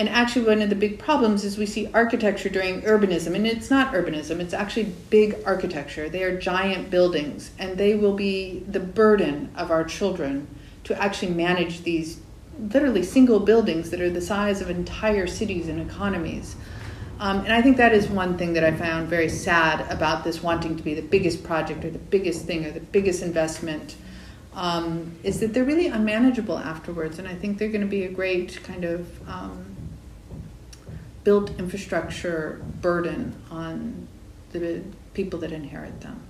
And actually, one of the big problems is we see architecture during urbanism, and it's not urbanism, it's actually big architecture. They are giant buildings, and they will be the burden of our children to actually manage these literally single buildings that are the size of entire cities and economies. Um, and I think that is one thing that I found very sad about this wanting to be the biggest project or the biggest thing or the biggest investment um, is that they're really unmanageable afterwards. And I think they're going to be a great kind of um, built infrastructure burden on the people that inherit them.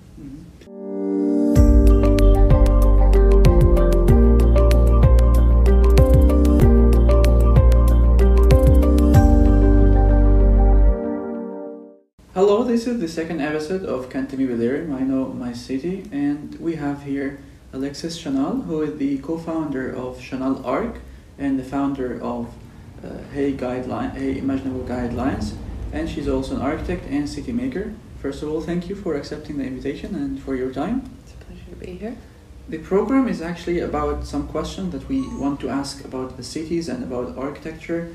Hello, this is the second episode of Kentimi Bilirim, I Know My City, and we have here Alexis Şanal, who is the co-founder of SANALarc and the founder of uh, Hey Guideline, Hey Imaginable Guidelines, and she's also an architect and city maker. First of all, thank you for accepting the invitation and for your time. It's a pleasure to be here. The program is actually about some questions that we want to ask about the cities and about architecture,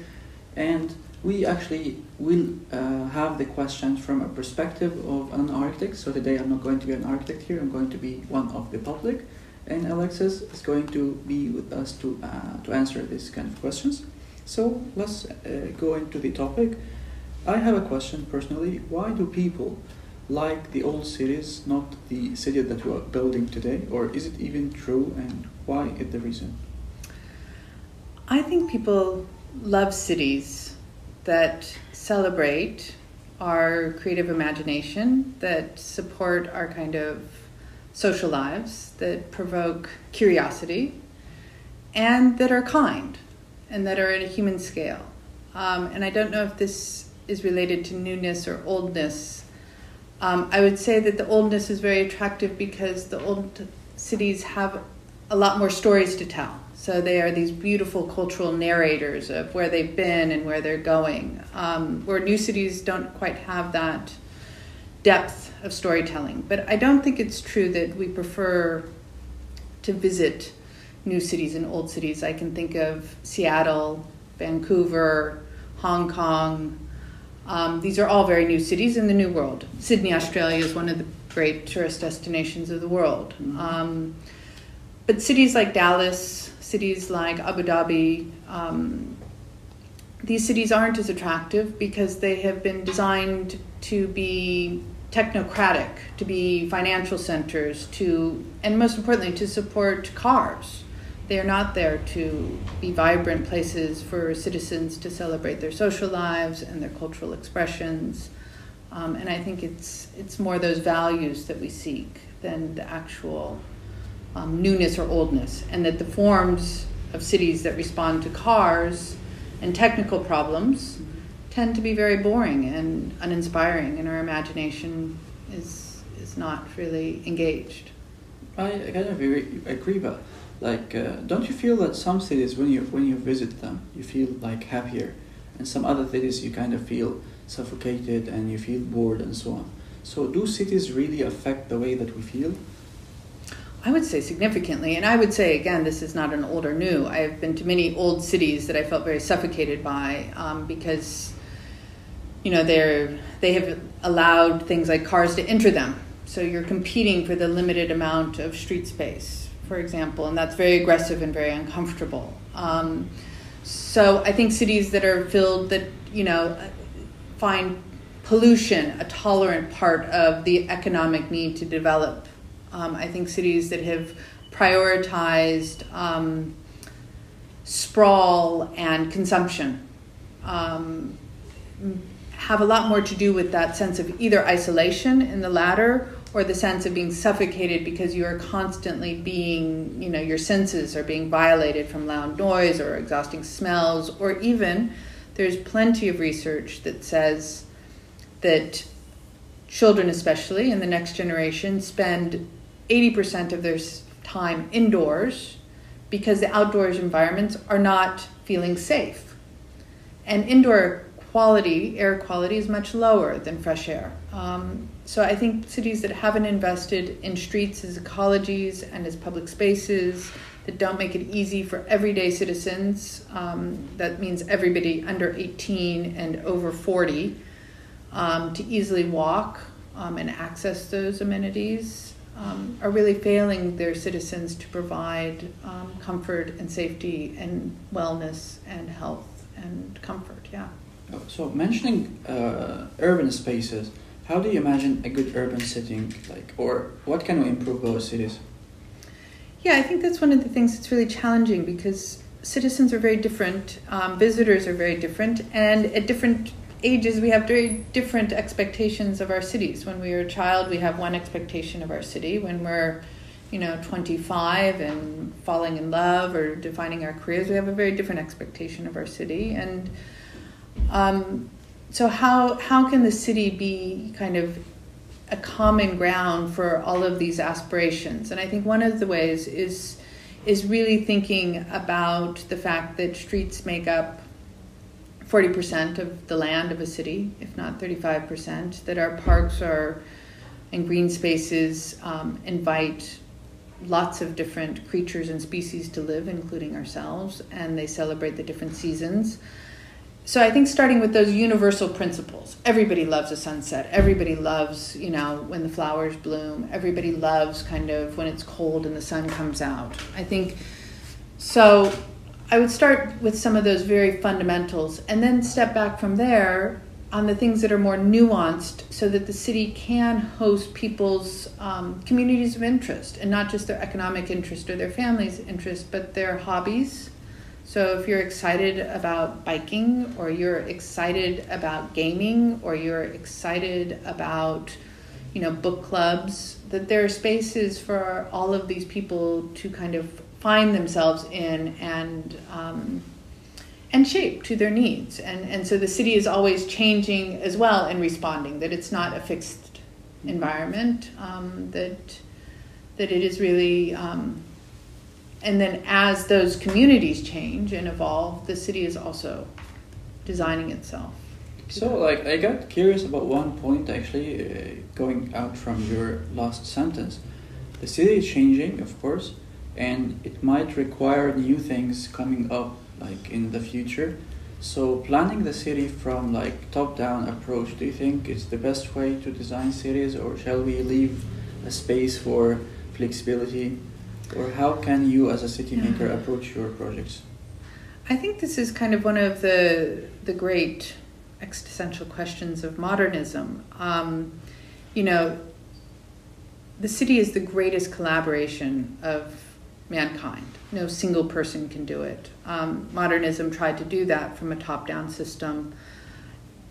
and we actually will uh, have the questions from a perspective of an architect. So today I'm not going to be an architect here, I'm going to be one of the public, and Alexis is going to be with us to, uh, to answer these kind of questions. So let's uh, go into the topic. I have a question personally. Why do people like the old cities, not the city that we are building today? Or is it even true, and why is the reason? I think people love cities that celebrate our creative imagination, that support our kind of social lives, that provoke curiosity, and that are kind and that are at a human scale. Um, and I don't know if this is related to newness or oldness. Um, I would say that the oldness is very attractive because the old cities have a lot more stories to tell. So they are these beautiful cultural narrators of where they've been and where they're going. Um, where new cities don't quite have that depth of storytelling. But I don't think it's true that we prefer to visit new cities and old cities. I can think of Seattle, Vancouver, Hong Kong. Um, these are all very new cities in the New World. Sydney, Australia is one of the great tourist destinations of the world. Mm-hmm. Um, but cities like Dallas, cities like Abu Dhabi, um, these cities aren't as attractive because they have been designed to be technocratic, to be financial centers, to and most importantly to support cars. They are not there to be vibrant places for citizens to celebrate their social lives and their cultural expressions. Um, and I think it's it's more those values that we seek than the actual um, newness or oldness, and that the forms of cities that respond to cars and technical problems tend to be very boring and uninspiring, and our imagination is is not really engaged. I kind of agree, but like, uh, don't you feel that some cities, when you when you visit them, you feel like happier, and some other cities you kind of feel suffocated and you feel bored and so on. So, do cities really affect the way that we feel? I would say significantly, and I would say again, this is not an old or new. I have been to many old cities that I felt very suffocated by um, because, you know, they're they have allowed things like cars to enter them. So you're competing for the limited amount of street space for example, and that's very aggressive and very uncomfortable. Um, so I think cities that are filled that you know find pollution a tolerant part of the economic need to develop. Um, I think cities that have prioritized um, sprawl and consumption um, have a lot more to do with that sense of either isolation in the latter or the sense of being suffocated because you are constantly being, you know, your senses are being violated from loud noise or exhausting smells, or even there's plenty of research that says that children, especially in the next generation, spend 80% of their time indoors because the outdoors environments are not feeling safe. And indoor quality, air quality, is much lower than fresh air. Um, so I think cities that haven't invested in streets as ecologies and as public spaces that don't make it easy for everyday citizens. Um, that means everybody under 18 and over 40 um, to easily walk um, and access those amenities. Um, are really failing their citizens to provide um, comfort and safety and wellness and health and comfort. Yeah. So mentioning uh, urban spaces, how do you imagine a good urban setting like, or what can we improve those cities? Yeah, I think that's one of the things that's really challenging because citizens are very different, um, visitors are very different, and at different ages we have very different expectations of our cities. When we are a child, we have one expectation of our city. When we're you know 25 and falling in love or defining our careers, we have a very different expectation of our city and um, so how how can the city be kind of a common ground for all of these aspirations? And I think one of the ways is is really thinking about the fact that streets make up 40% of the land of a city, if not 35%, that our parks are and green spaces um, invite lots of different creatures and species to live, including ourselves, and they celebrate the different seasons so I think starting with those universal principles. Everybody loves a sunset. Everybody loves, you know, when the flowers bloom. Everybody loves kind of when it's cold and the sun comes out. I think so I would start with some of those very fundamentals and then step back from there on the things that are more nuanced so that the city can host people's um, communities of interest and not just their economic interest or their family's interest, but their hobbies so if you're excited about biking, or you're excited about gaming, or you're excited about, you know, book clubs, that there are spaces for all of these people to kind of find themselves in and um, and shape to their needs. And and so the city is always changing as well and responding. That it's not a fixed environment. Um, that that it is really um, and then as those communities change and evolve, the city is also designing itself. So, like, I got curious about one point actually, uh, going out from your last sentence. The city is changing, of course, and it might require new things coming up, like in the future. So, planning the city from like top-down approach, do you think is the best way to design cities, or shall we leave a space for flexibility? Or how can you, as a city maker, approach your projects? I think this is kind of one of the the great existential questions of modernism. Um, you know, the city is the greatest collaboration of mankind. No single person can do it. Um, modernism tried to do that from a top down system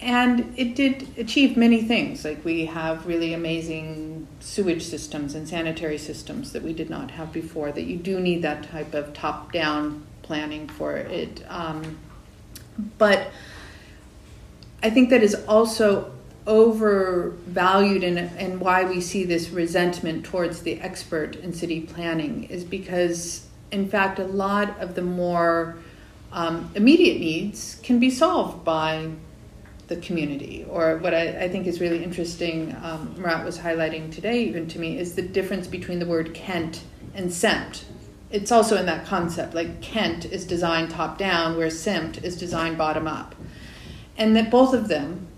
and it did achieve many things. Like we have really amazing sewage systems and sanitary systems that we did not have before. That you do need that type of top-down planning for it. Um, but I think that is also overvalued and, and why we see this resentment towards the expert in city planning is because in fact a lot of the more um, immediate needs can be solved by the community. Or what I, I think is really interesting, um, Murat was highlighting today, even to me, is the difference between the word Kent and SEMT. It's also in that concept, like Kent is designed top down, where SEMT is designed bottom up. And that both of them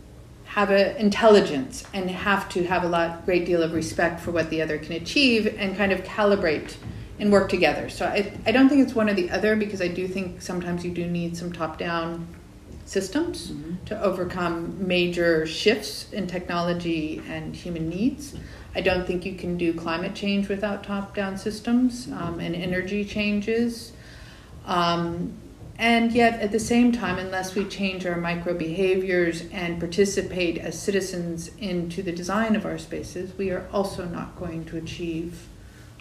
have an intelligence and have to have a lot, great deal of respect for what the other can achieve and kind of calibrate and work together. So I, I don't think it's one or the other because I do think sometimes you do need some top down systems mm-hmm. to overcome major shifts in technology and human needs. I don't think you can do climate change without top down systems mm-hmm. um, and energy changes. Um, and yet, at the same time, unless we change our micro behaviors and participate as citizens into the design of our spaces, we are also not going to achieve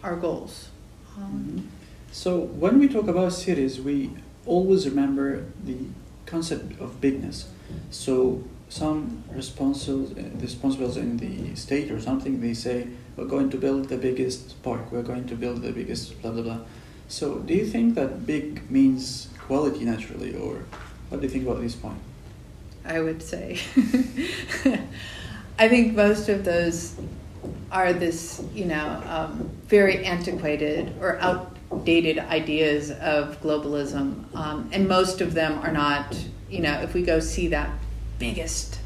our goals. Um, mm-hmm. So, when we talk about cities, we always remember the concept of bigness. So some responsible responsibles in the state or something they say we're going to build the biggest park, we're going to build the biggest blah blah blah. So do you think that big means quality naturally, or what do you think about this point? I would say. I think most of those are this, you know, um, very antiquated or out outdated ideas of globalism, um, and most of them are not. You know, if we go see that biggest,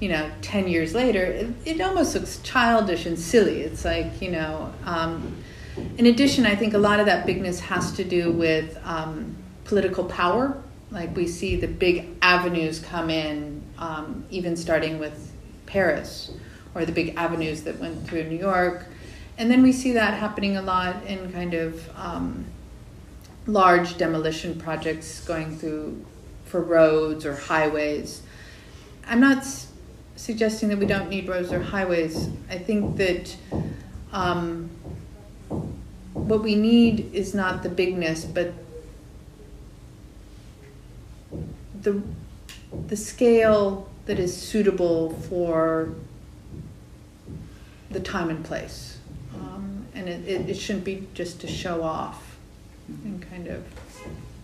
you know, ten years later, it, it almost looks childish and silly. It's like you know. Um, in addition, I think a lot of that bigness has to do with um, political power. Like we see the big avenues come in, um, even starting with Paris, or the big avenues that went through New York. And then we see that happening a lot in kind of um, large demolition projects going through for roads or highways. I'm not s- suggesting that we don't need roads or highways. I think that um, what we need is not the bigness, but the the scale that is suitable for the time and place. And it, it, it shouldn't be just to show off and mm-hmm. kind of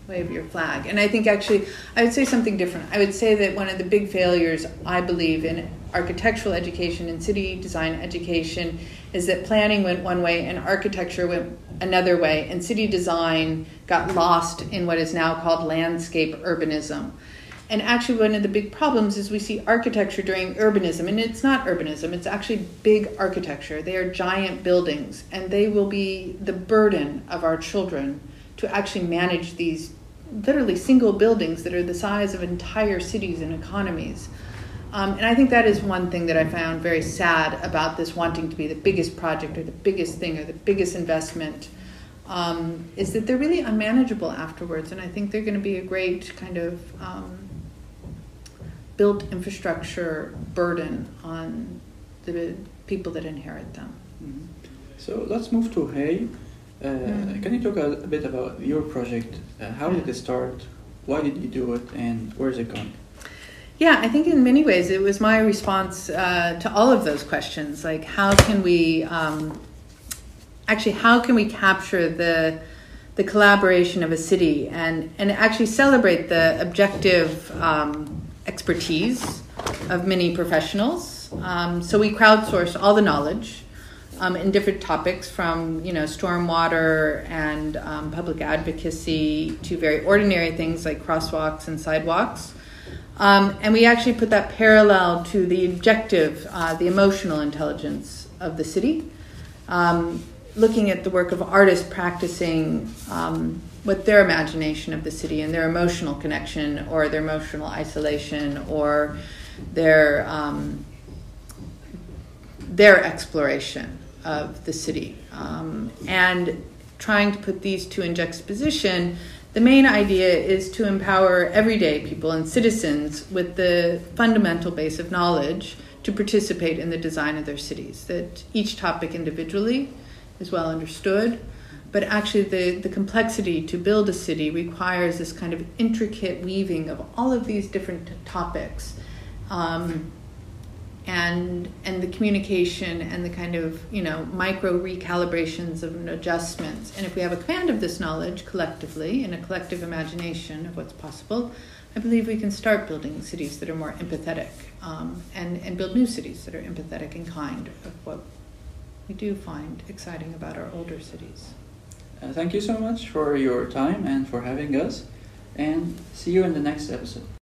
wave your flag. And I think actually, I would say something different. I would say that one of the big failures, I believe, in architectural education and city design education is that planning went one way and architecture went another way, and city design got lost in what is now called landscape urbanism. And actually, one of the big problems is we see architecture during urbanism, and it's not urbanism, it's actually big architecture. They are giant buildings, and they will be the burden of our children to actually manage these literally single buildings that are the size of entire cities and economies. Um, and I think that is one thing that I found very sad about this wanting to be the biggest project or the biggest thing or the biggest investment. Um, is that they're really unmanageable afterwards, and I think they're going to be a great kind of um, built infrastructure burden on the people that inherit them. Mhm. So let's move to Hay. Uh, Mm. Can you talk a, a bit about your project? Uh, how did it start? Why did you do it? And where is it going? Yeah, I think in many ways it was my response uh, to all of those questions. Like, how can we um, actually how can we capture the the collaboration of a city and and actually celebrate the objective um, expertise of many professionals? Um, so we crowdsourced all the knowledge. Um, in different topics, from you know stormwater and um, public advocacy to very ordinary things like crosswalks and sidewalks, um, and we actually put that parallel to the objective, uh, the emotional intelligence of the city, um, looking at the work of artists practicing um, what their imagination of the city and their emotional connection or their emotional isolation or their um, their exploration of the city. Um, and trying to put these two in juxtaposition the main idea is to empower everyday people and citizens with the fundamental base of knowledge to participate in the design of their cities that each topic individually is well understood. But actually the, the complexity to build a city requires this kind of intricate weaving of all of these different topics. Um, and and the communication and the kind of you know micro recalibrations of adjustments and if we have a command of this knowledge collectively and a collective imagination of what's possible i believe we can start building cities that are more empathetic um, and and build new cities that are empathetic and kind of what we do find exciting about our older cities Uh, thank you so much for your time and for having us. And see you in the next episode.